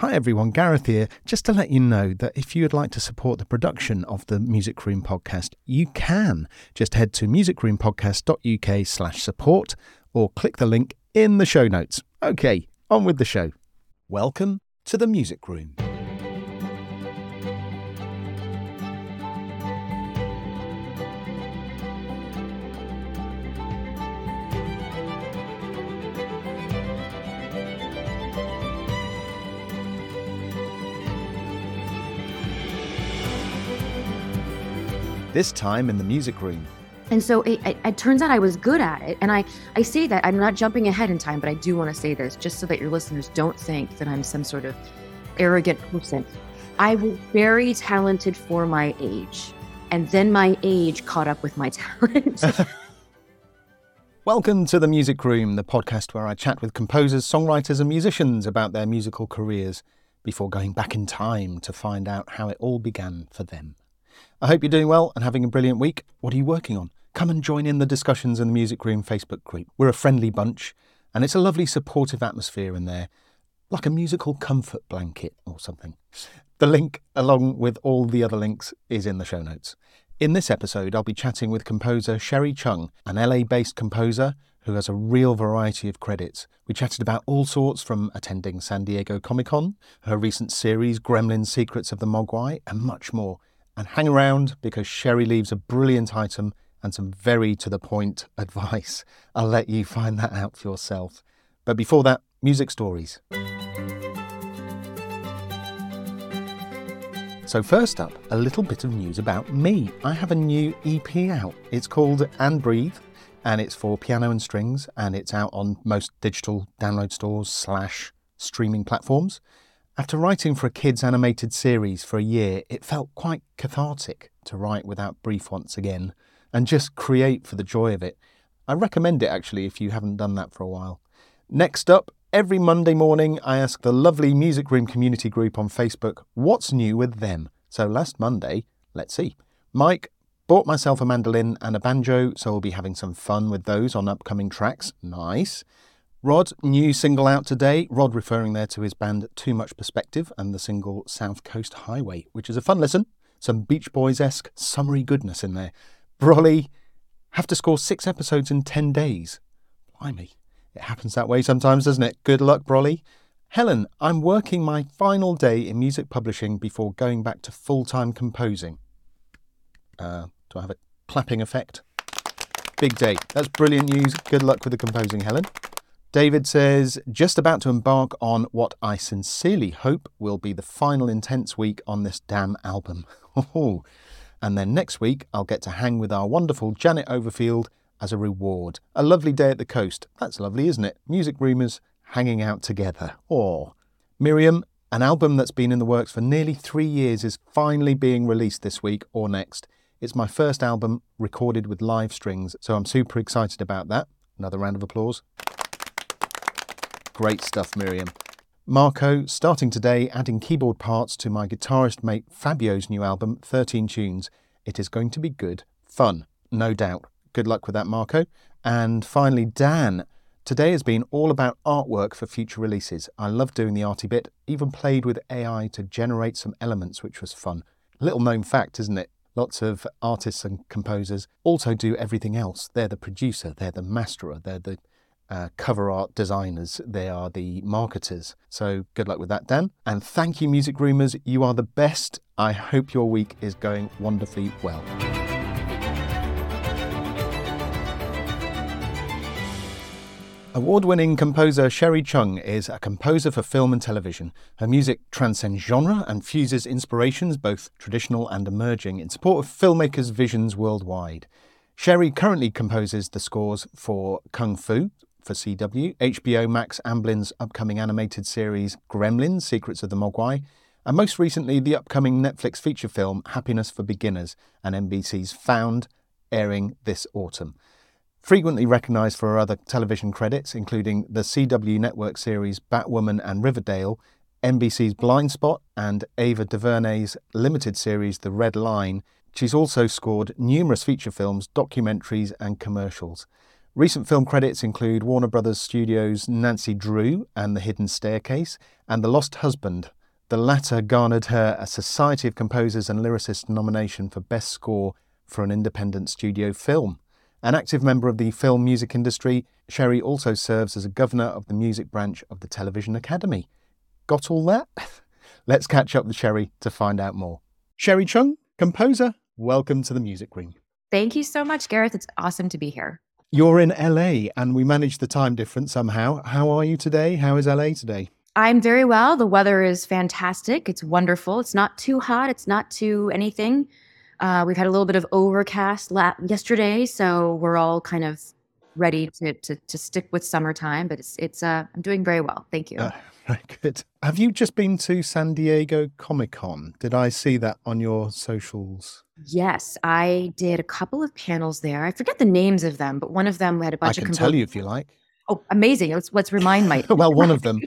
Hi everyone, Gareth here. Just to let you know that if you would like to support the production of the Music Room podcast, you can. Just head to musicroompodcast.uk slash support or click the link in the show notes. Okay, on with the show. Welcome to the Music Room. This time in the music room. And so it, it, it, turns out I was good at it. And I, I say that I'm not jumping ahead in time, but I do want to say this just so that your listeners don't think that I'm some sort of arrogant person. I was very talented for my age. And then my age caught up with my talent. Welcome to the Music Room, the podcast where I chat with composers, songwriters, and musicians about their musical careers before going back in time to find out how it all began for them. I hope you're doing well and having a brilliant week. What are you working on? Come and join in the discussions in the Music Room Facebook group. We're a friendly bunch, and it's a lovely supportive atmosphere in there, like a musical comfort blanket or something. The link, along with all the other links, is in the show notes. In this episode, I'll be chatting with composer Sherri Chung, an LA based composer who has a real variety of credits. We chatted about all sorts from attending San Diego Comic Con, her recent series Gremlin Secrets of the Mogwai, and much more and hang around because Sherri leaves a brilliant item and some very to the point advice. I'll let you find that out for yourself. But before that, music stories. So, first up, a little bit of news about me. I have a new EP out. It's called And Breathe, and it's for piano and strings, and it's out on most digital download stores slash streaming platforms. After writing for a kids' animated series for a year, it felt quite cathartic to write without brief once again and just create for the joy of it. I recommend it actually if you haven't done that for a while. Next up, every Monday morning, I ask the lovely Music Room community group on Facebook what's new with them. So last Monday, let's see. Mike bought myself a mandolin and a banjo, so we'll be having some fun with those on upcoming tracks. Nice. Rod, new single out today. Rod referring there to his band Too Much Perspective and the single South Coast Highway, which is a fun listen. Some Beach Boys esque summery goodness in there. Brolly, have to score six episodes in 10 days. Blimey. It happens that way sometimes, doesn't it? Good luck, Brolly. Helen, I'm working my final day in music publishing before going back to full time composing. Uh, do I have a clapping effect? Big day. That's brilliant news. Good luck with the composing, Helen. David says, just about to embark on what I sincerely hope will be the final intense week on this damn album. Oh. and then next week, I'll get to hang with our wonderful Janet Overfield as a reward. A lovely day at the coast. That's lovely, isn't it? Music Roomers hanging out together. Or Miriam, an album that's been in the works for nearly three years is finally being released this week or next. It's my first album recorded with live strings, so I'm super excited about that. Another round of applause. Great stuff, Miriam. Marco, starting today, adding keyboard parts to my guitarist mate Fabio's new album, 13 Tunes. It is going to be good fun, no doubt. Good luck with that, Marco. And finally, Dan. Today has been all about artwork for future releases. I love doing the arty bit, even played with AI to generate some elements, which was fun. Little known fact, isn't it? Lots of artists and composers also do everything else. They're the producer, they're the masterer, they're the uh, cover art designers, they are the marketers. So good luck with that, Dan. And thank you, Music Roomers. You are the best. I hope your week is going wonderfully well. Award winning composer Sherri Chung is a composer for film and television. Her music transcends genre and fuses inspirations, both traditional and emerging, in support of filmmakers' visions worldwide. Sherri currently composes the scores for Kung Fu, for CW, HBO Max Amblin's upcoming animated series Gremlins Secrets of the Mogwai, and most recently the upcoming Netflix feature film Happiness for Beginners and NBC's Found, airing this autumn. Frequently recognised for her other television credits, including the CW network series Batwoman and Riverdale, NBC's Blind Spot, and Ava DuVernay's limited series The Red Line, she's also scored numerous feature films, documentaries, and commercials. Recent film credits include Warner Brothers Studios' Nancy Drew and The Hidden Staircase, and The Lost Husband. The latter garnered her a Society of Composers and Lyricists nomination for Best Score for an Independent Studio Film. An active member of the film music industry, Sherri also serves as a governor of the music branch of the Television Academy. Got all that? Let's catch up with Sherri to find out more. Sherri Chung, composer, welcome to the Music Room. Thank you so much, Gareth. It's awesome to be here. You're in LA and we managed the time difference somehow. How are you today? How is LA today? I'm very well. The weather is fantastic. It's wonderful. It's not too hot. It's not too anything. Uh, we've had a little bit of overcast la- yesterday, so we're all kind of ready to, to, to stick with summertime. But it's it's uh, I'm doing very well. Thank you. Uh, very good. Have you just been to San Diego Comic Con? Did I see that on your socials? Yes, I did a couple of panels there. I forget the names of them, but one of them had a bunch I of. I can tell you if you like. Oh, amazing! Let's let's remind my. well, one of them,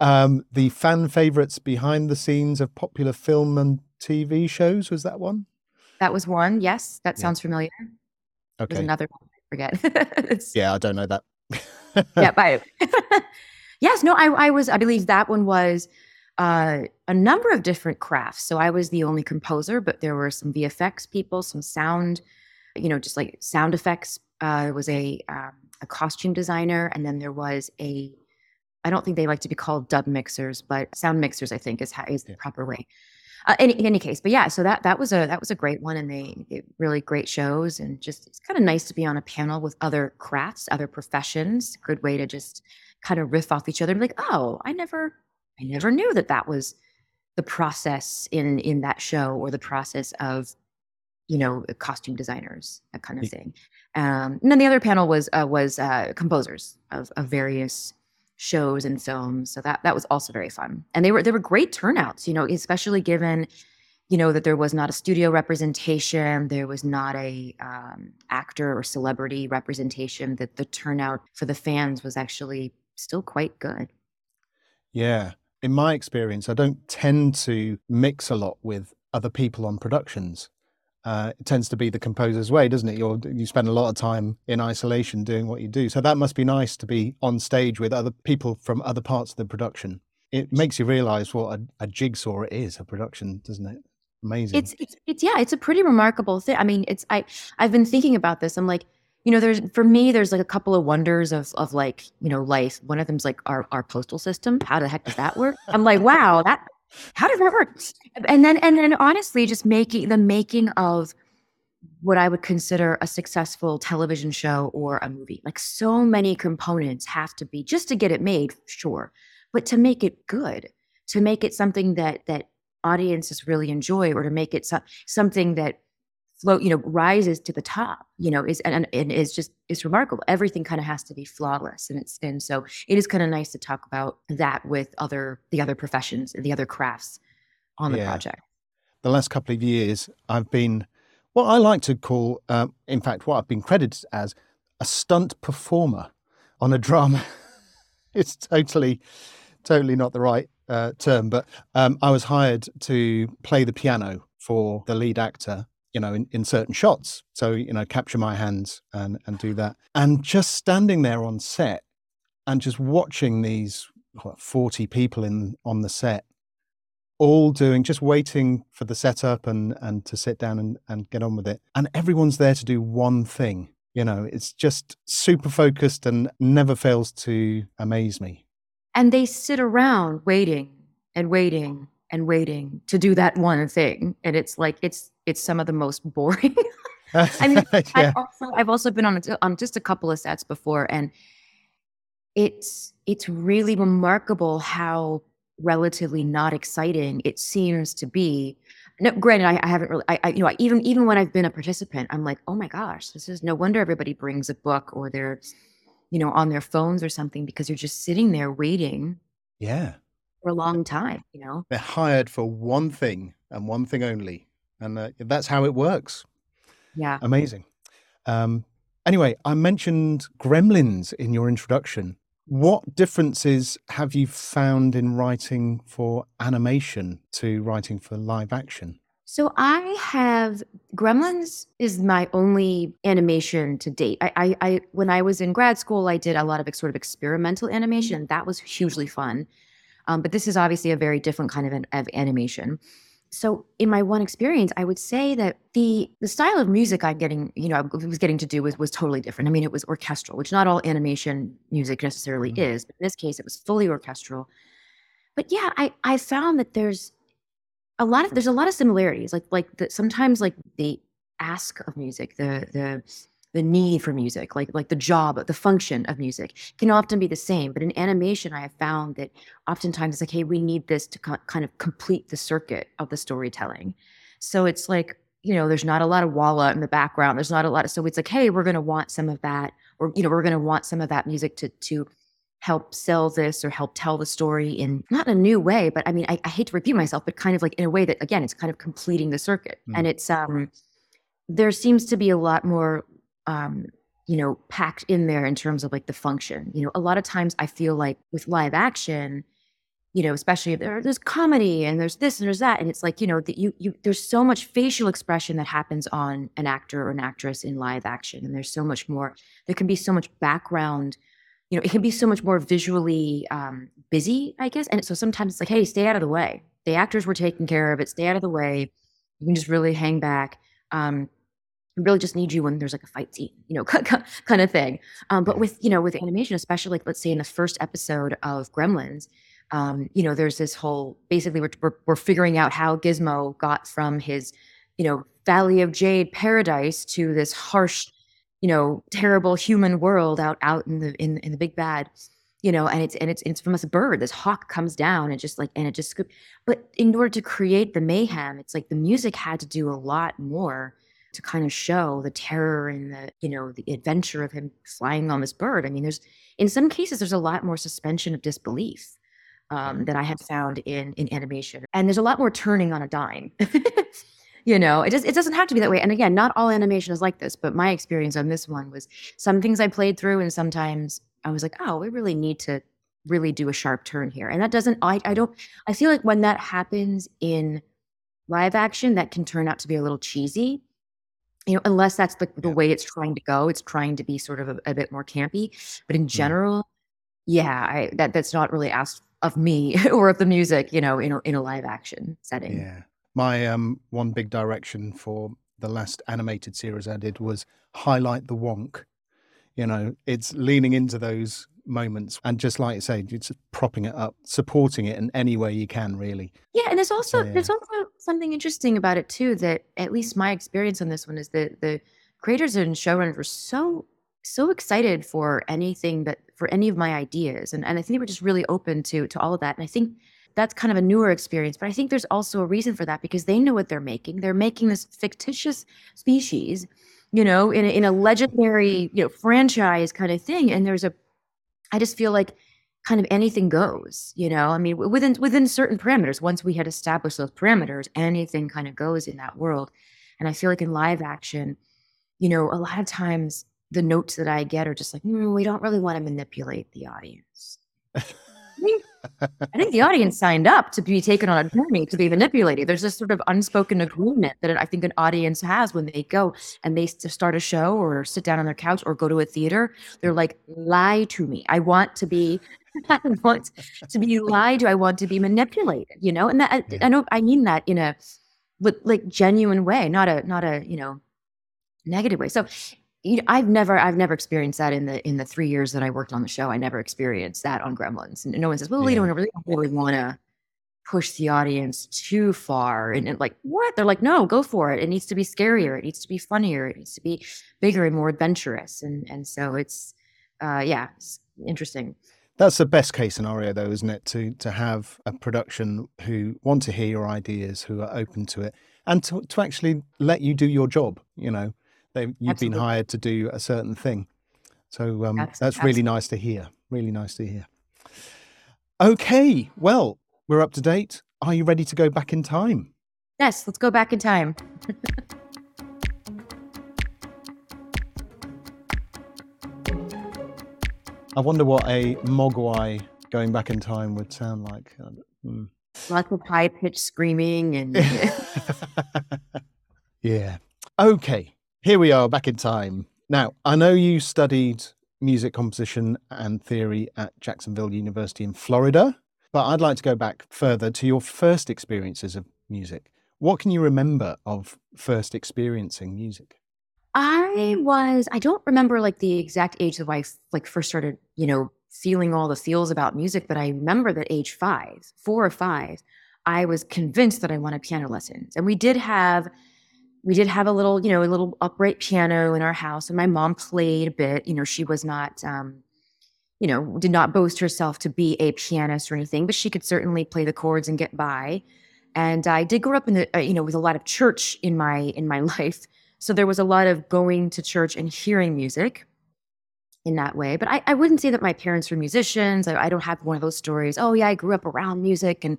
um, the fan favorites behind the scenes of popular film and TV shows. Was that one? That was one. Yes, that sounds yeah. familiar. Okay. There's another one. I forget. yeah, I don't know that. yeah, bye. Yes, no, I I was. I believe that one was uh, a number of different crafts. So I was the only composer, but there were some VFX people, some sound, you know, just like sound effects. Uh, there was a um, a costume designer, and then there was a. I don't think they like to be called dub mixers, but sound mixers, I think, is is the proper way. Uh, in, in any case, but yeah, so that that was a that was a great one, and they, they really great shows, and just it's kind of nice to be on a panel with other crafts, other professions. Good way to just kind of riff off each other, and be like, oh, I never I never knew that that was the process in in that show or the process of you know costume designers that kind of thing. Um, and then the other panel was uh, was uh, composers of, of various shows and films so that that was also very fun. And they were they were great turnouts you know especially given you know that there was not a studio representation there was not a um, actor or celebrity representation that the turnout for the fans was actually still quite good yeah in my experience, I don't tend to mix a lot with other people on productions. Uh, it tends to be the composer's way, doesn't it? you you spend a lot of time in isolation doing what you do. So that must be nice to be on stage with other people from other parts of the production. It makes you realize what a, a jigsaw it is, a production, doesn't it? Amazing. It's, it's it's yeah, it's a pretty remarkable thing. I mean, it's I I've been thinking about this. I'm like, you know, there's for me, there's like a couple of wonders of of like, you know, life. One of them's like our our postal system. How the heck does that work? I'm like, wow, that how does that work? And then and then honestly, just making the making of what I would consider a successful television show or a movie. Like so many components have to be just to get it made, sure, but to make it good, to make it something that that audiences really enjoy, or to make it so, something that float, you know, rises to the top, you know, is and, and is just is remarkable. Everything kind of has to be flawless. And it's and so it is kind of nice to talk about that with other the other professions, and the other crafts on the yeah. project. The last couple of years I've been what I like to call, um, in fact, what I've been credited as a stunt performer on a drama. it's totally, totally not the right uh, term, but um, I was hired to play the piano for the lead actor you know, in, in certain shots. So, you know, capture my hands and, and do that. And just standing there on set and just watching these what, 40 people in on the set all doing just waiting for the setup and and to sit down and, and get on with it and everyone's there to do one thing you know it's just super focused and never fails to amaze me and they sit around waiting and waiting and waiting to do that one thing and it's like it's it's some of the most boring i mean yeah. I've, also, I've also been on, a, on just a couple of sets before and it's it's really remarkable how relatively not exciting it seems to be no, granted, I, I haven't really. I, I, you know, I, even even when I've been a participant, I'm like, oh my gosh, this is no wonder everybody brings a book or they're, you know, on their phones or something because you're just sitting there waiting. Yeah for a long time, you know? They're hired for one thing and one thing only. And uh, that's how it works. Yeah. Amazing. Um, anyway, I mentioned gremlins in your introduction. What differences have you found in writing for animation to writing for live action? So I have Gremlins is my only animation to date. I, I, I when I was in grad school, I did a lot of sort of experimental animation. That was hugely fun. Um, but this is obviously a very different kind of, an, of animation. So in my one experience, I would say that the the style of music I'm getting, you know, I was getting to do was was totally different. I mean, it was orchestral, which not all animation music necessarily mm-hmm. is, but in this case, it was fully orchestral. But yeah, I I found that there's a lot of there's a lot of similarities. Like like the, sometimes like the ask of music, the the the need for music, like like the job, the function of music can often be the same. But in animation, I have found that oftentimes it's like, hey, we need this to co- kind of complete the circuit of the storytelling. So it's like, you know, there's not a lot of walla in the background. There's not a lot of so it's like, hey, we're gonna want some of that, or you know, we're gonna want some of that music to to help sell this or help tell the story in not a new way, but I mean, I, I, hate to repeat myself, but kind of like in a way that again, it's kind of completing the circuit. Mm. And it's um there seems to be a lot more um you know packed in there in terms of like the function. You know, a lot of times I feel like with live action, you know, especially there, there's comedy and there's this and there's that, and it's like you know that you you there's so much facial expression that happens on an actor or an actress in live action, and there's so much more. There can be so much background you know, it can be so much more visually um, busy, I guess. And so sometimes it's like, hey, stay out of the way. The actors were taking care of it. Stay out of the way. You can just really hang back. Um, really just need you when there's like a fight scene, you know, kind of thing. Um, but with you know, with animation, especially like let's say in the first episode of Gremlins, um, you know, there's this whole basically we're, we're we're figuring out how Gizmo got from his, you know, Valley of Jade paradise to this harsh you know terrible human world out out in the in, in the big bad you know and it's and it's it's from a bird this hawk comes down and just like and it just but in order to create the mayhem it's like the music had to do a lot more to kind of show the terror and the you know the adventure of him flying on this bird. I mean there's in some cases there's a lot more suspension of disbelief um, that i have found in in animation and there's a lot more turning on a dime you know? It just it doesn't have to be that way and again not all animation is like this but my experience on this one was some things i played through and sometimes i was like oh we really need to really do a sharp turn here and that doesn't i, I don't i feel like when that happens in live action that can turn out to be a little cheesy you know unless that's the, the yeah. way it's trying to go it's trying to be sort of a, a bit more campy but in general yeah, I, that that's not really asked of me or of the music you know in a, in a live action setting yeah my um, one big direction for the last animated series I did was highlight the wonk. You know, it's leaning into those moments and just like you say, it's propping it up, supporting it in any way you can, really. Yeah, and there's also so, yeah. there's also something interesting about it too. That at least my experience on this one is that the creators and showrunners were so so excited for anything that for any of my ideas, and and I think they were just really open to to all of that. And I think that's kind of a newer experience. But I think there's also a reason for that because they know what they're making. They're making this fictitious species, you know, in a, in a legendary, you know, franchise kind of thing. And there's a, I just feel like kind of anything goes, you know. I mean, within within certain parameters. Once we had established those parameters, anything kind of goes in that world. And I feel like in live action, you know, a lot of times the notes that I get are just like, mm, we don't really want to manipulate the audience. I think the audience signed up to be taken on a journey to be manipulated. There's this sort of unspoken agreement that I think an audience has when they go and they start a show or sit down on their couch or go to a theater. They're like, lie to me. I want to be, I want to be lied to. I want to be manipulated, you know? And that, I, I know, I mean that in a, with like genuine way, not a, not a, you know, negative way. So you know, I've never I've never experienced that in the in the three years that I worked on the show. I never experienced that on Gremlins. And no one says, "Well, we don't really, really want to push the audience too far." And, and, like, what? They're like, "No, go for it. It needs to be scarier. It needs to be funnier. It needs to be bigger and more adventurous." And and so it's, uh, yeah, it's interesting. That's the best case scenario, though, isn't it? To to have a production who want to hear your ideas, who are open to it, and to to actually let you do your job. You know they, you've Absolutely. been hired to do a certain thing. So um, that's really nice to hear. Really nice to hear. Okay, well, we're up to date. Are you ready to go back in time? Yes, let's go back in time. I wonder what a Mogwai going back in time would sound like. Hmm. Lots of high pitched screaming and yeah. Okay, here we are back in time. Now, I know you studied music composition and theory at Jacksonville University in Florida, but I'd like to go back further to your first experiences of music. What can you remember of first experiencing music? I was I don't remember like the exact age of I like first started, you know, feeling all the feels about music, but I remember that age 5, 4 or 5, I was convinced that I wanted piano lessons. And we did have we did have a little, you know, a little upright piano in our house and my mom played a bit, you know, she was not um you know, did not boast herself to be a pianist or anything, but she could certainly play the chords and get by. And I did grow up in the, uh, you know, with a lot of church in my in my life, so there was a lot of going to church and hearing music in that way. But I, I wouldn't say that my parents were musicians. I, I, don't have one of those stories. Oh yeah, I grew up around music and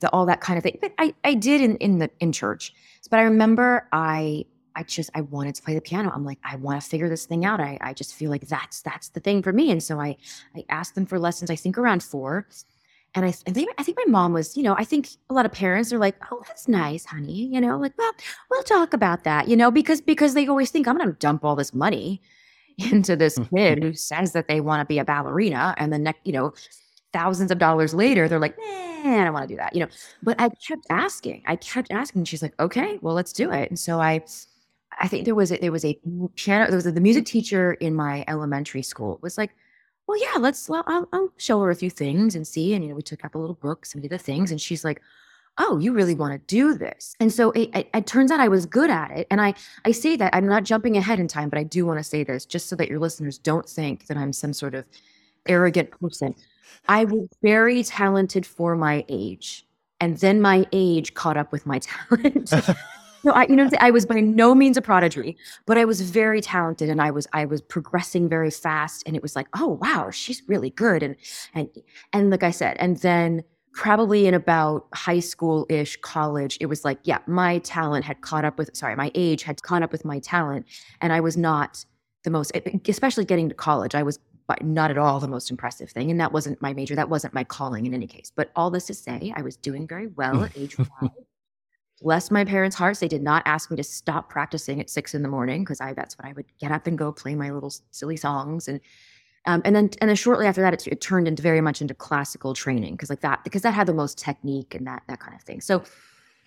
the, all that kind of thing. But I, I did in in the in church. But I remember I I just I wanted to play the piano. I'm like, I want to figure this thing out. I, I just feel like that's that's the thing for me. And so I I asked them for lessons, I think around four. And I, I think I think my mom was, you know, I think a lot of parents are like, oh, that's nice, honey. You know, like, well, we'll talk about that, you know, because because they always think I'm gonna dump all this money into this kid who says that they want to be a ballerina. And the next, you know, thousands of dollars later, they're like, man, I don't want to do that, you know. But I kept asking. I kept asking. She's like, okay, well, let's do it. And so I I think there was a, there was a piano there was a, the music teacher in my elementary school was like, well, yeah, let's well, I'll, I'll show her a few things and see. And you know, we took out the little books and did the things, and she's like, oh, you really want to do this. And so it, it, it, turns out I was good at it. And I, I say that I'm not jumping ahead in time, but I do want to say this just so that your listeners don't think that I'm some sort of arrogant person. I was very talented for my age. And then my age caught up with my talent. No, I, you know, I was by no means a prodigy, but I was very talented, and I was I was progressing very fast, and it was like, oh wow, she's really good, and and and like I said, and then probably in about high school ish, college, it was like, yeah, my talent had caught up with, sorry, my age had caught up with my talent, and I was not the most, especially getting to college, I was not at all the most impressive thing. And that wasn't my major. That wasn't my calling in any case. But all this to say, I was doing very well at age five bless my parents' hearts, they did not ask me to stop practicing at six in the morning because I that's when I would get up and go play my little silly songs and um, and then and then shortly after that it, it turned into very much into classical training because like that because that had the most technique and that that kind of thing. So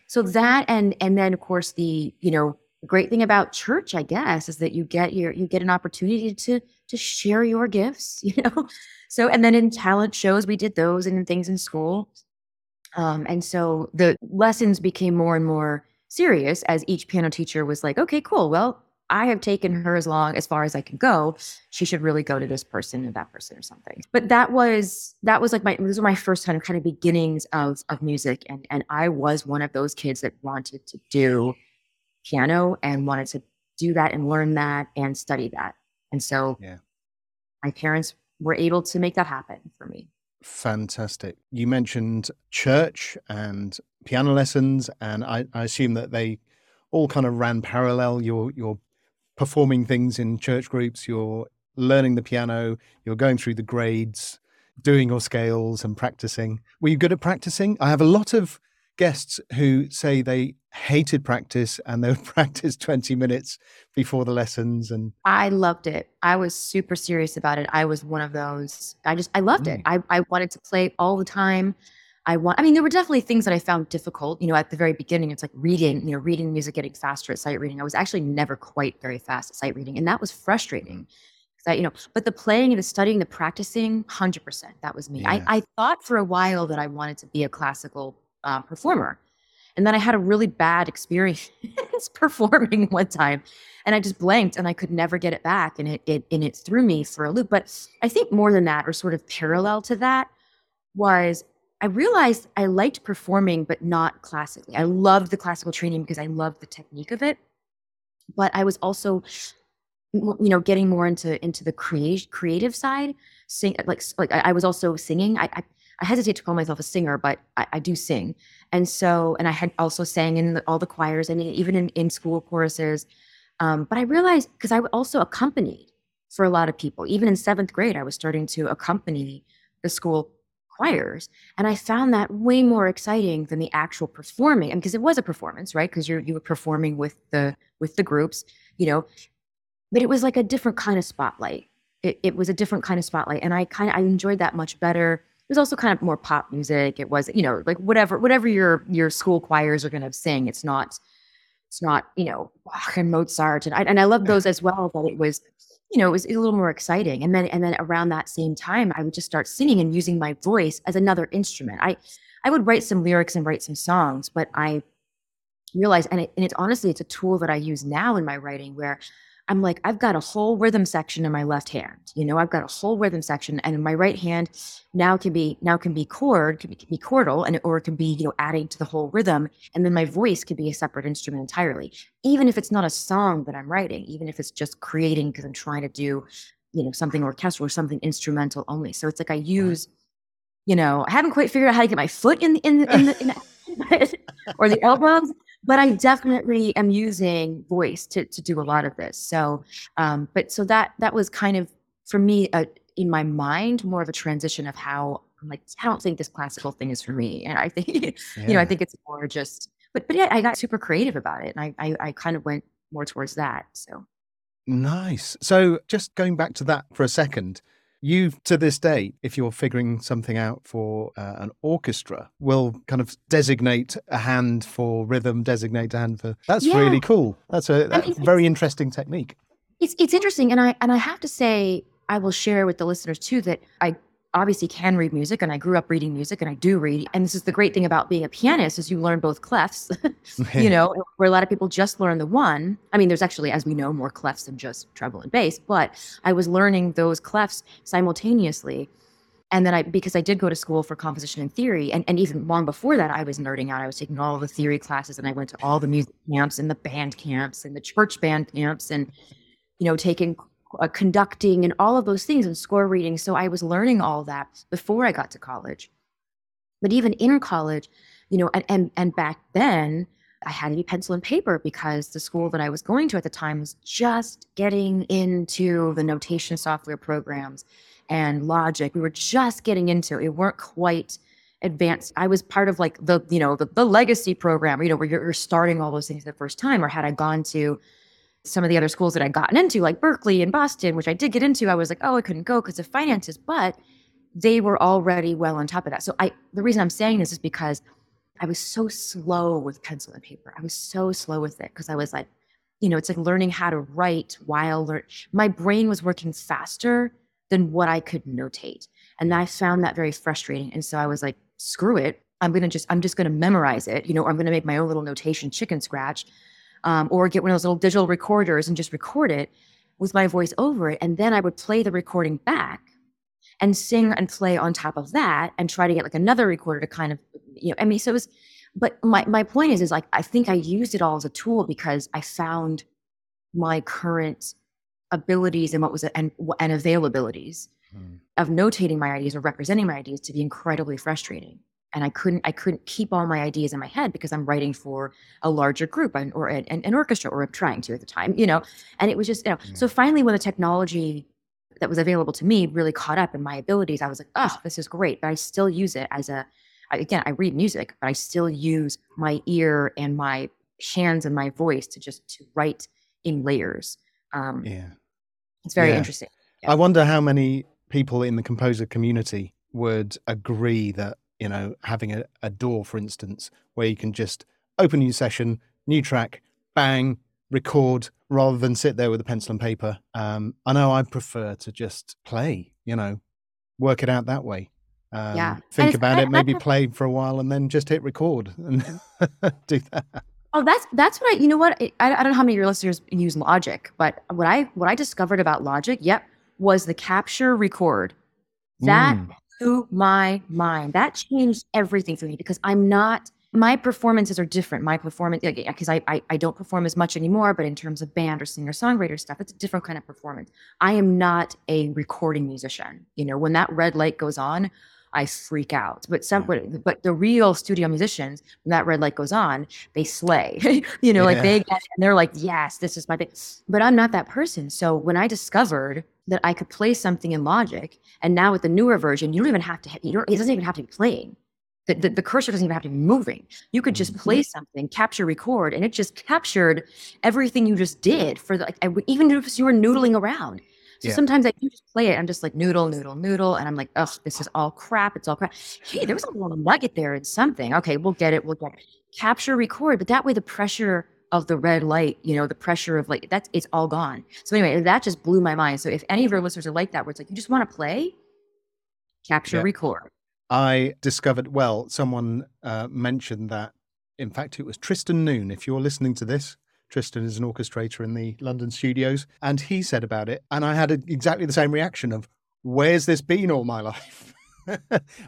so that and and then of course the you know great thing about church I guess is that you get your you get an opportunity to to share your gifts you know so and then in talent shows we did those and things in school um, and so the lessons became more and more serious as each piano teacher was like, okay, cool. Well, I have taken her as long as far as I can go. She should really go to this person or that person or something. But that was that was like my those were my first kind of kind of beginnings of of music. And and I was one of those kids that wanted to do piano and wanted to do that and learn that and study that. And so yeah. my parents were able to make that happen for me. Fantastic. You mentioned church and piano lessons, and I, I assume that they all kind of ran parallel. You're you're performing things in church groups. You're learning the piano. You're going through the grades, doing your scales and practicing. Were you good at practicing? I have a lot of guests who say they hated practice and they would practice 20 minutes before the lessons and I loved it. I was super serious about it. I was one of those. I just I loved mm. it. I I wanted to play all the time. I want I mean there were definitely things that I found difficult, you know, at the very beginning it's like reading, you know, reading music getting faster at sight reading. I was actually never quite very fast at sight reading and that was frustrating. That, you know, but the playing and the studying, the practicing, 100%, that was me. Yeah. I, I thought for a while that I wanted to be a classical uh, performer. And then I had a really bad experience performing one time and I just blanked and I could never get it back. And it, it, and it threw me for a loop. But I think more than that, or sort of parallel to that, was I realized I liked performing, but not classically. I loved the classical training because I loved the technique of it. But I was also, you know, getting more into into the creative side. Sing like like I was also singing. I, I I hesitate to call myself a singer, but I, I do sing. And so, and I had also sang in the, all the choirs and even in, in school choruses. Um, but I realized because I also accompanied for a lot of people. Even in seventh grade, I was starting to accompany the school choirs. And I found that way more exciting than the actual performing. And because it was a performance, right? Because you're you were performing with the with the groups, you know. But it was like a different kind of spotlight. It, it was a different kind of spotlight. And I kind of I enjoyed that much better. It was also kind of more pop music. It was, you know, like whatever whatever your your school choirs are gonna sing. It's not it's not, you know, Bach and Mozart. And I and I love those as well, but it was you know, it was a little more exciting. And then and then around that same time, I would just start singing and using my voice as another instrument. I I would write some lyrics and write some songs, but I realized and it, and it's honestly it's a tool that I use now in my writing where I'm like, I've got a whole rhythm section in my left hand. You know, I've got a whole rhythm section, and in my right hand now can be now can be chord, can be, can be chordal, and or it can be you know adding to the whole rhythm, and then my voice could be a separate instrument entirely. Even if it's not a song that I'm writing, even if it's just creating because I'm trying to do, you know, something orchestral or something instrumental only. So it's like I use, you know, I haven't quite figured out how to get my foot in in in the, in the or the elbows but I definitely am using voice to to do a lot of this. So, um, but so that that was kind of for me uh, in my mind more of a transition of how I'm like I don't think this classical thing is for me, and I think yeah. you know I think it's more just. But but yeah, I got super creative about it, and I, I I kind of went more towards that. So nice. So just going back to that for a second you to this day if you're figuring something out for uh, an orchestra will kind of designate a hand for rhythm designate a hand for that's yeah. really cool that's a that's I mean, very interesting technique it's it's interesting and i and i have to say i will share with the listeners too that i obviously can read music and I grew up reading music and I do read. And this is the great thing about being a pianist is you learn both clefs, you know, where a lot of people just learn the one. I mean, there's actually, as we know, more clefs than just treble and bass, but I was learning those clefs simultaneously. And then I, because I did go to school for composition and theory, and, and even long before that, I was nerding out. I was taking all the theory classes and I went to all the music camps and the band camps and the church band camps and, you know, taking uh, conducting and all of those things and score reading. So I was learning all that before I got to college. But even in college, you know, and, and, and back then, I had to be pencil and paper because the school that I was going to at the time was just getting into the notation software programs and logic. We were just getting into it. We weren't quite advanced. I was part of like the, you know, the, the legacy program, you know, where you're, you're starting all those things the first time. Or had I gone to some of the other schools that I'd gotten into, like Berklee and Boston, which I did get into, I was like, oh, I couldn't go because of finances, but they were already well on top of that. So I the reason I'm saying this is because I was so slow with pencil and paper. I was so slow with it because I was like, you know, it's like learning how to write while. My brain was working faster than what I could notate. And I found that very frustrating. And so I was like, screw it. I'm gonna just I'm just gonna memorize it, you know, or I'm gonna make my own little notation chicken scratch um, or get one of those little digital recorders and just record it with my voice over it. And then I would play the recording back and sing and play on top of that and try to get like another recorder to kind of, you know, I mean, so it was, but my, my point is, is like, I think I used it all as a tool because I found my current abilities and what was and, and availabilities mm. of notating my ideas or representing my ideas to be incredibly frustrating and I couldn't I couldn't keep all my ideas in my head because I'm writing for a larger group or an, an, orchestra or I'm trying to at the time, you know. And it was just you know. So finally, when the technology that was available to me really caught up in my abilities, I was like, oh, this is great. But I still use it as a again, I read music, but I still use my ear and my hands and my voice to just to write in layers. Um, yeah, it's very yeah. interesting. Yeah. I wonder how many people in the composer community would agree that you know, having a, a DAW, for instance, where you can just open a new session, new track, bang, record rather than sit there with a pencil and paper. Um, I know I prefer to just play, you know, work it out that way. Um, yeah. Think about it, maybe play for a while and then just hit record and do that. Oh, that's that's what I. You know what? I, I don't know how many of your listeners use Logic, but what I what I discovered about Logic, yep, was the capture record. That mm blew my mind. That changed everything for me because I'm not my performances are different. My performance, because I, I, I don't perform as much anymore, but in terms of band or singer songwriter stuff, it's a different kind of performance. I am not a recording musician. You know, when that red light goes on, I freak out. But some, but, but the real studio musicians, when that red light goes on, they slay. you know, yeah. like they get and they're like, yes, this is my thing. But I'm not that person. So when I discovered that I could play something in Logic, and now with the newer version, you don't even have to. You don't. It doesn't even have to be playing. The, the, the, cursor doesn't even have to be moving. You could just play mm-hmm. something, capture, record, and it just captured everything you just did for the, like, even if you were noodling around. So yeah. sometimes I do just play it. I'm just like noodle, noodle, noodle, and I'm like, oh, this is all crap. It's all crap. Hey, there was a little nugget there in something. Okay, we'll get it. We'll get it. Capture, record, but that way the pressure of the red light, you know, the pressure of like that's it's all gone. So anyway, that just blew my mind. So if any of your listeners are like that, where it's like you just want to play, capture, yeah. record. I discovered. Well, someone uh, mentioned that. In fact, it was Tristan Noon. If you're listening to this, Tristan is an orchestrator in the London studios, and he said about it, and I had a, exactly the same reaction of, "Where's this been all my life?"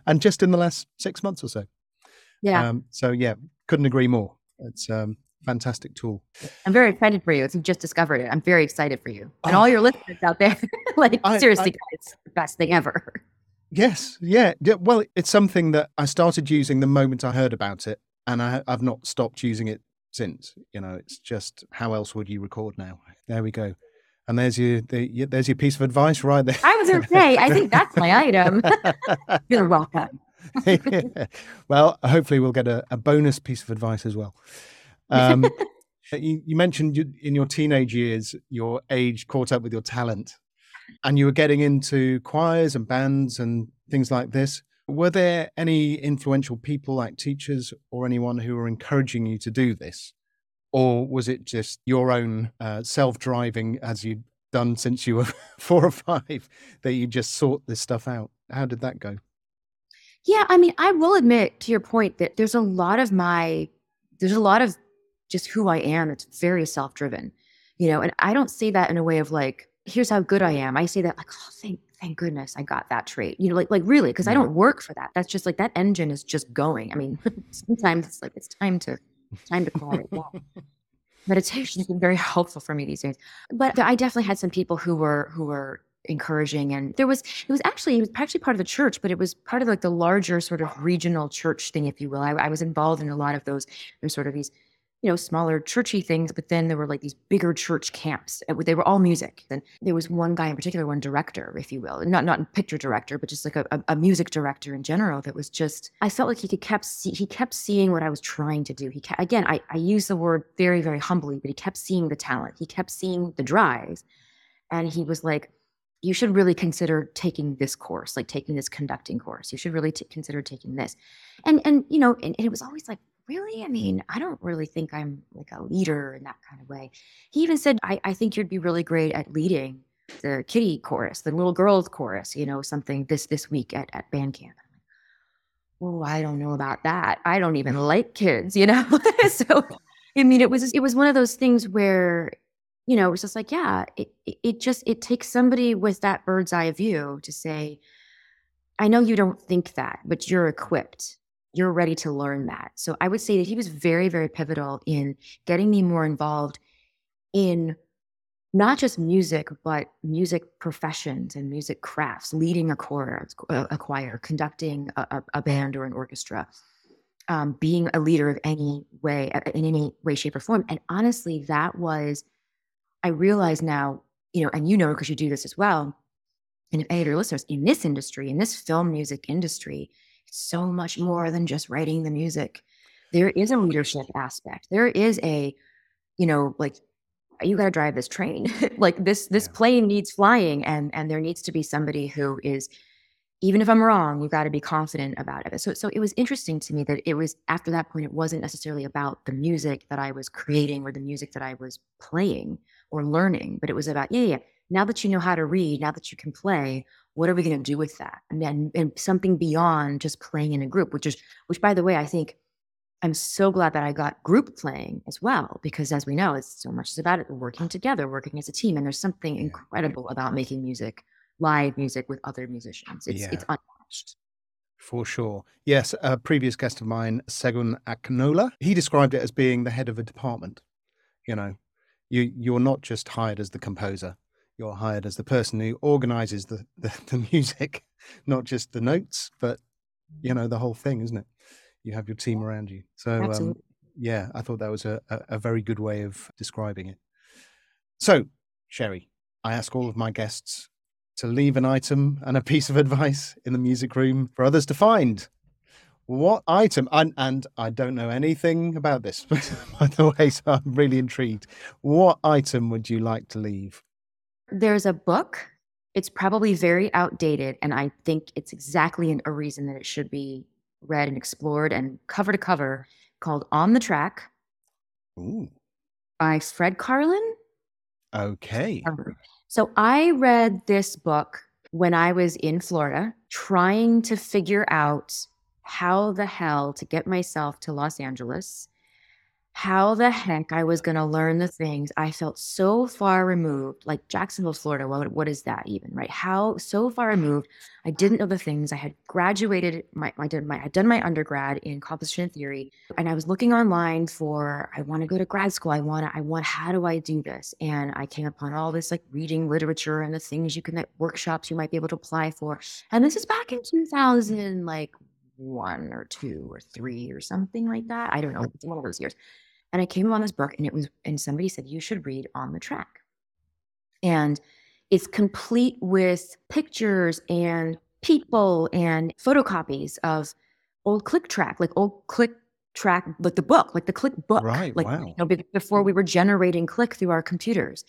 and just in the last six months or so. Yeah. Um, so yeah, couldn't agree more. It's um, fantastic tool. I'm very excited for you. If you just discovered it, I'm very excited for you and oh. all your listeners out there. like I, seriously, I, it's the best thing ever. Yes, yeah. yeah. Well, it's something that I started using the moment I heard about it, and I, I've not stopped using it since. You know, it's just how else would you record now? There we go. And there's your the, there's your piece of advice right there. I was going to say, I think that's my item. You're welcome. yeah. Well, hopefully we'll get a, a, bonus piece of advice as well. Um, you, you, mentioned you, in your teenage years, your age caught up with your talent, and you were getting into choirs and bands and things like this. Were there any influential people like teachers or anyone who were encouraging you to do this? Or was it just your own uh, self driving, as you'd done since you were four or five, that you just sought this stuff out? How did that go? Yeah, I mean, I will admit to your point that there's a lot of my, there's a lot of just who I am. It's very self driven, you know, and I don't say that in a way of like, here's how good I am. I say that like, oh, thank thank goodness I got that trait. You know, like like really, because I mm-hmm. don't work for that. That's just like that engine is just going. I mean, sometimes it's like it's time to time to call it. Meditation has been very helpful for me these days. But I definitely had some people who were who were encouraging and there was it was actually it was actually part of the church but it was part of like the larger sort of regional church thing if you will i, I was involved in a lot of those there's sort of these you know, smaller churchy things, but then there were like these bigger church camps. Uh, they were all music. And there was one guy in particular, one director, if you will, not not picture director, but just like a, a music director in general. That was just, I felt like he could kept see, he kept seeing what I was trying to do. He kept, again, I I use the word very very humbly, but he kept seeing the talent. He kept seeing the drives, and he was like, you should really consider taking this course, like taking this conducting course. You should really t- consider taking this. And and you know, and, and, it was always like, really? I mean, I don't really think I'm like a leader in that kind of way. He even said, I, I think you'd be really great at leading the kitty chorus, the little girls chorus, you know, something this this week at, at band camp. Oh, I don't know about that. I don't even like kids, you know? so I mean, it was it was one of those things where, you know, it was just like, yeah, it, it just it takes somebody with that bird's eye view to say, I know you don't think that, but you're equipped you're ready to learn that. So I would say that he was very, very pivotal in getting me more involved in not just music, but music professions and music crafts, leading a choir, a choir, conducting a, a band or an orchestra, um, being a leader of any way, in any way, shape, or form. And honestly, that was, I realize now, you know, and you know, because you do this as well. And if any of your listeners in this industry, in this film music industry, so much more than just writing the music. There is a leadership aspect. There is a, you know, like you got to drive this train. like this this yeah. plane needs flying and and there needs to be somebody who is even if I'm wrong, you got to be confident about it. So so it was interesting to me that it was after that point it wasn't necessarily about the music that I was creating or the music that I was playing or learning, but it was about yeah, yeah, now that you know how to read, now that you can play, what are we going to do with that? And then and something beyond just playing in a group, which is which by the way, I think I'm so glad that I got group playing as well, because as we know, it's so much about it working together, working as a team. And there's something incredible about making music, live music with other musicians. It's yeah. it's unmatched. For sure. Yes, a previous guest of mine, Segun Akinola, he described it as being the head of a department. You know, you you're not just hired as the composer you're hired as the person who organizes the, the, the music, not just the notes, but you know the whole thing, isn't it? You have your team around you. So um, yeah, I thought that was a, a, a very good way of describing it. So, Sherri, I ask all of my guests to leave an item and a piece of advice in the music room for others to find. What item? And, and I don't know anything about this, by the way, so I'm really intrigued. What item would you like to leave? There's a book. It's probably very outdated, and I think it's exactly a reason that it should be read and explored and cover to cover called On the Track Ooh. by Fred Karlin. Okay. Um, so I read this book when I was in Florida trying to figure out how the hell to get myself to Los Angeles how the heck I was going to learn the things I felt so far removed, like Jacksonville, Florida. What, what is that even, right? How so far removed? I didn't know the things. I had graduated, my, I did my, I had done my undergrad in composition theory, and I was looking online for, I want to go to grad school. I want to, I want, how do I do this? And I came upon all this like reading literature and the things you can, like workshops you might be able to apply for. And this is back in 2000, like one or two or three or something like that. I don't know. It's one of those years. And I came on this book and it was, and somebody said, you should read On the Track. And it's complete with pictures and people and photocopies of old click track, like old click track, like the book, like the click book. Right. Like, wow. you know, before we were generating click through our computers.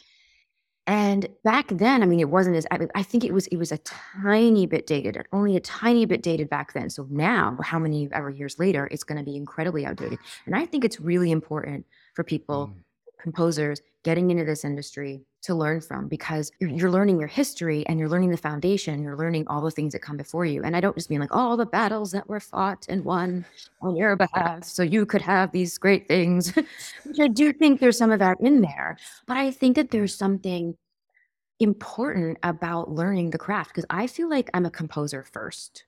And back then, I mean, it wasn't as I think it was it was a tiny bit dated, only a tiny bit dated back then. So now, how many ever years later, it's going to be incredibly outdated. And I think it's really important for people, mm. Composers, getting into this industry to learn from because you're, you're, learning your history and you're learning the foundation. You're learning all the things that come before you. And I don't just mean like all the battles that were fought and won on your behalf, so you could have these great things. Which I do think there's some of that in there, but I think that there's something important about learning the craft because I feel like I'm a composer first,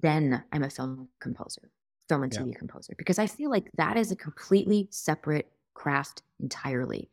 then I'm a film composer, film and TV yeah. composer, because I feel like that is a completely separate craft entirely.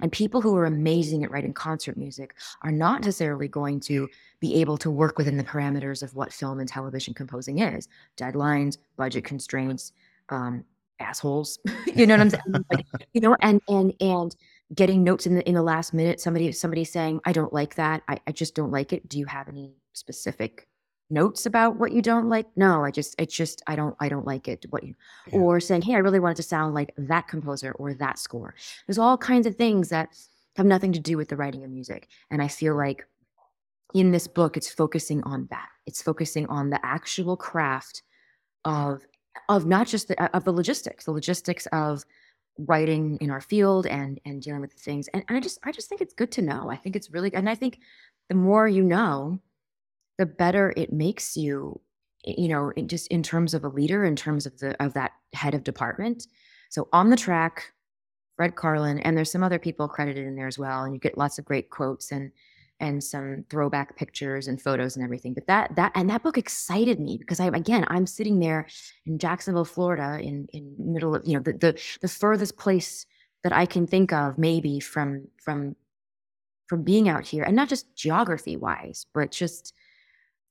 And people who are amazing at writing concert music are not necessarily going to be able to work within the parameters of what film and television composing is deadlines, budget constraints, um, assholes. you know what I'm saying? Like, you know, and, and, and, getting notes in the in the last minute somebody somebody saying i don't like that I, I just don't like it do you have any specific notes about what you don't like? No i just it's just i don't i don't like it what you yeah. or saying hey i really want it to sound like that composer or that score. There's all kinds of things that have nothing to do with the writing of music and i feel like in this book it's focusing on that. It's focusing on the actual craft of of not just the uh, of the logistics the logistics of writing in our field and and dealing with the things and, and i just i just think it's good to know. I think it's really and i think the more you know the better it makes you you know in just in terms of a leader in terms of the of that head of department so on the track Fred Karlin and there's some other people credited in there as well and you get lots of great quotes and and some throwback pictures and photos and everything. But that that and that book excited me because I again I'm sitting there in Jacksonville, Florida, in in middle of you know the the, the furthest place that I can think of maybe from from from being out here, and not just geography wise, but just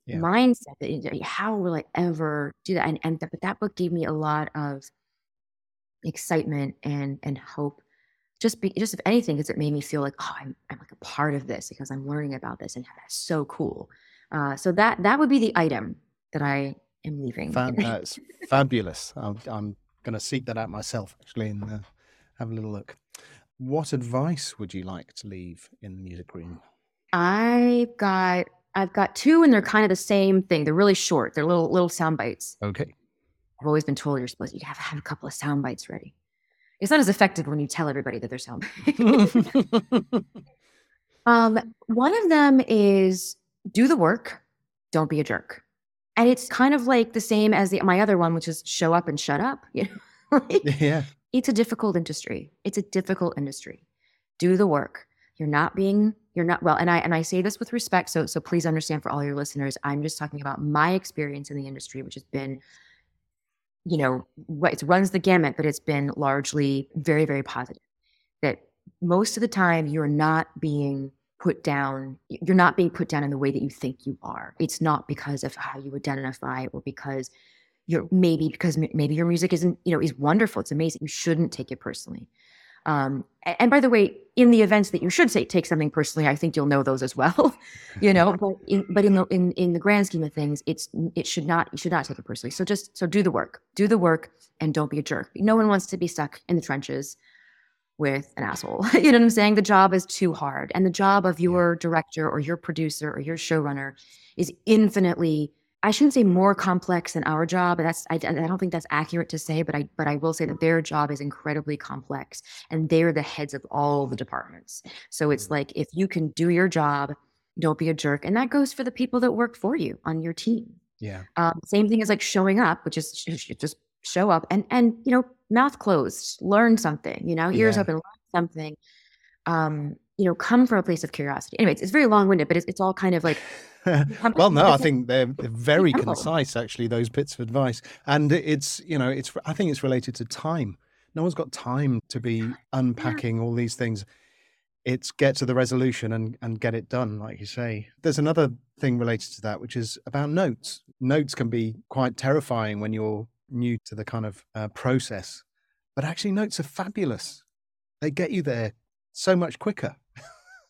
yeah. mindset. That how will I ever do that? And and but that book gave me a lot of excitement and and hope just be just if anything because it made me feel like oh I'm, I'm like a part of this because i'm learning about this and that's so cool uh, so that that would be the item that i am leaving Fan, that's fabulous i'm, I'm going to seek that out myself actually and uh, have a little look what advice would you like to leave in the music room i've got i've got two and they're kind of the same thing they're really short they're little little sound bites okay i've always been told you're supposed to you have have a couple of sound bites ready it's not as effective when you tell everybody that there's sound. um, one of them is do the work, don't be a jerk. And it's kind of like the same as the, my other one, which is show up and shut up. You know? like, yeah. It's a difficult industry. It's a difficult industry. Do the work. You're not being, you're not well. And I and I say this with respect. So so please understand for all your listeners, I'm just talking about my experience in the industry, which has been you know, it runs the gamut, but it's been largely very, very positive. That most of the time you're not being put down, you're not being put down in the way that you think you are. It's not because of how you identify or because you're maybe because maybe your music isn't, you know, is wonderful. It's amazing. You shouldn't take it personally. Um, and by the way, in the events that you should say take something personally, I think you'll know those as well. you know, but in, but in the in, in the grand scheme of things, it's it should not you should not take it personally. So just so do the work, do the work, and don't be a jerk. No one wants to be stuck in the trenches with an asshole. you know what I'm saying? The job is too hard, and the job of your director or your producer or your showrunner is infinitely I shouldn't say more complex than our job. That's I, I, don't think that's accurate to say, but I but I will say that their job is incredibly complex, and they're the heads of all the departments. So it's mm. like if you can do your job, don't be a jerk, and that goes for the people that work for you on your team. Yeah. Um, same thing as like showing up, which is just show up and and you know mouth closed, learn something. You know, ears yeah. open, learn something. Um, you know, come from a place of curiosity. Anyways, it's very long winded, but it's, it's all kind of like well, no, I think they're, they're very concise, actually, those bits of advice. And it's, you know, it's, I think it's related to time. No one's got time to be unpacking all these things. It's get to the resolution and, and get it done, like you say. There's another thing related to that, which is about notes. Notes can be quite terrifying when you're new to the kind of uh, process, but actually, notes are fabulous. They get you there so much quicker.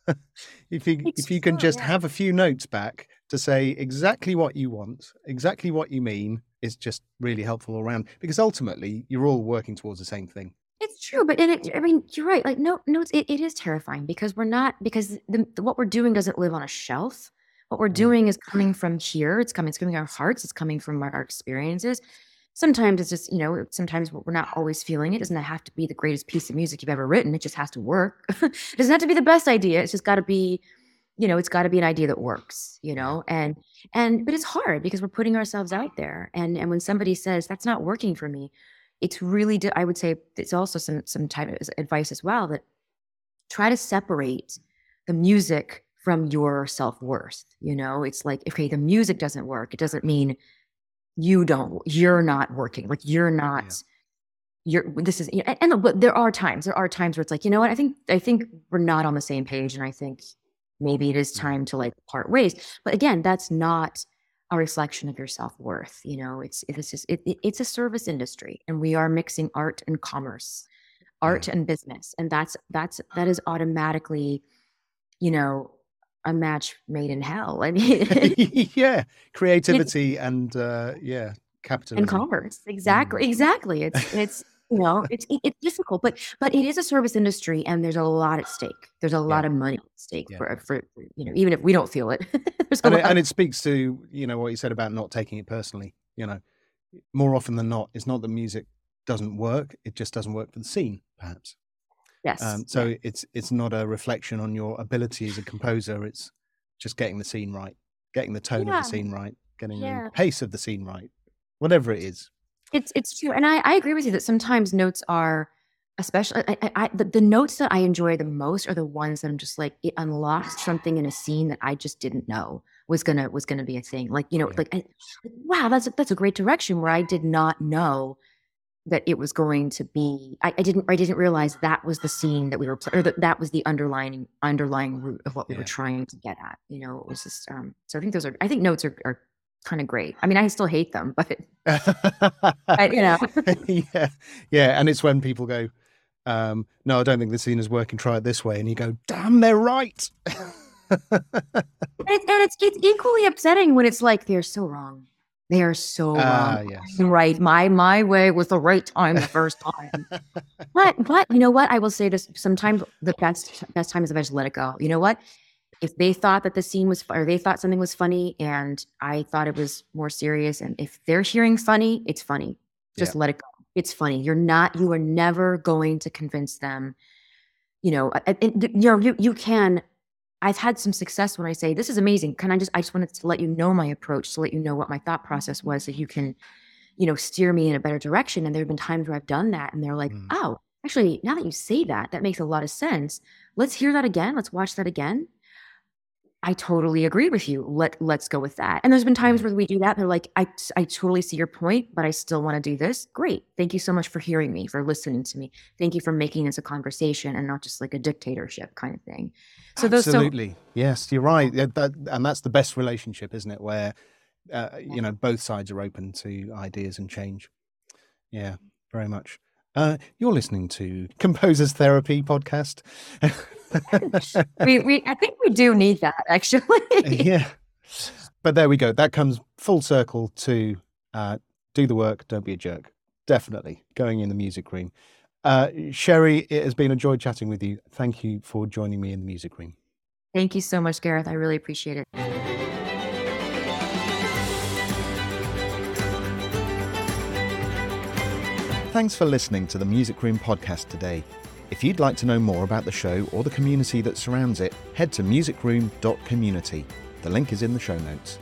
if you it's if you can just yeah. have a few notes back to say exactly what you want, exactly what you mean, is just really helpful all around. Because ultimately, you're all working towards the same thing. It's true, but it, I mean, you're right. Like, no, no, it, it is terrifying because we're not because the, the, what we're doing doesn't live on a shelf. What we're mm. doing is coming from here. It's coming. It's coming from our hearts. It's coming from our, our experiences sometimes it's just you know sometimes we're not always feeling it. it doesn't have to be the greatest piece of music you've ever written it just has to work it doesn't have to be the best idea it's just got to be you know it's got to be an idea that works you know and and but it's hard because we're putting ourselves out there and and when somebody says that's not working for me it's really i would say it's also some some type of advice as well that try to separate the music from your self-worth you know it's like okay the music doesn't work it doesn't mean you don't you're not working like you're not yeah. you're this is and, and but there are times there are times where it's like you know what i think i think we're not on the same page and i think maybe it is mm-hmm. time to like part ways but again that's not a reflection of your self-worth you know it's it's just it, it, it's a service industry and we are mixing art and commerce art yeah. and business and that's that's that is automatically you know a match made in hell. I mean, yeah, creativity and uh, yeah, capitalism and commerce. Exactly, mm. exactly. It's it's you know it's it's difficult, but but it is a service industry, and there's a lot at stake. There's a lot yeah. of money at stake yeah. for for you know even if we don't feel it. and, it and it speaks to you know what you said about not taking it personally. You know, more often than not, it's not that music doesn't work; it just doesn't work for the scene, perhaps. Yes. Um, so yeah. it's it's not a reflection on your ability as a composer. It's just getting the scene right, getting the tone yeah. of the scene right, getting yeah. the pace of the scene right, whatever it is. It's it's true, and I, I agree with you that sometimes notes are, especially I, I, the, the notes that I enjoy the most are the ones that I'm just like it unlocks something in a scene that I just didn't know was gonna was gonna be a thing. Like you know, like I, wow, that's a, that's a great direction where I did not know that it was going to be I, I, didn't I didn't realize that was the scene that we were or that that was the underlying underlying root of what we yeah. were trying to get at you know it was just um so I think those are I think notes are, are kind of great. I mean I still hate them but I, you know. Yeah yeah and it's when people go um no I don't think the scene is working try it this way and you go damn they're right. And, and it's it's equally upsetting when it's like they're so wrong they are so uh, wrong. Yes. Right. My my way was the right time the first time. but but you know what? I will say this sometimes the best best time is to just let it go. You know what? If they thought that the scene was or they thought something was funny and I thought it was more serious, and if they're hearing funny, it's funny. Just yeah. let it go. It's funny. You're not, you are never going to convince them, you know, and, you know, you you can I've had some success when I say, this is amazing. Can I just, I just wanted to let you know my approach, to let you know what my thought process was so you can, you know, steer me in a better direction. And there have been times where I've done that and they're like, mm. oh, actually, now that you say that, that makes a lot of sense. Let's hear that again. Let's watch that again. I totally agree with you. Let let's go with that. And there's been times where we do that. They're like, I I totally see your point, but I still want to do this. Great. Thank you so much for hearing me, for listening to me. Thank you for making this a conversation and not just like a dictatorship kind of thing. So those absolutely so- yes, you're right. Yeah, that, and that's the best relationship, isn't it? Where uh, you know both sides are open to ideas and change. Yeah, very much. Uh, you're listening to Composers Therapy podcast. we, we, I think we do need that actually. yeah, but there we go. That comes full circle to uh, do the work, don't be a jerk. Definitely going in the music room. Uh, Sherri, it has been a joy chatting with you. Thank you for joining me in the music room. Thank you so much, Gareth. I really appreciate it. Thanks for listening to the Music Room podcast today. If you'd like to know more about the show or the community that surrounds it, head to musicroom.community. The link is in the show notes.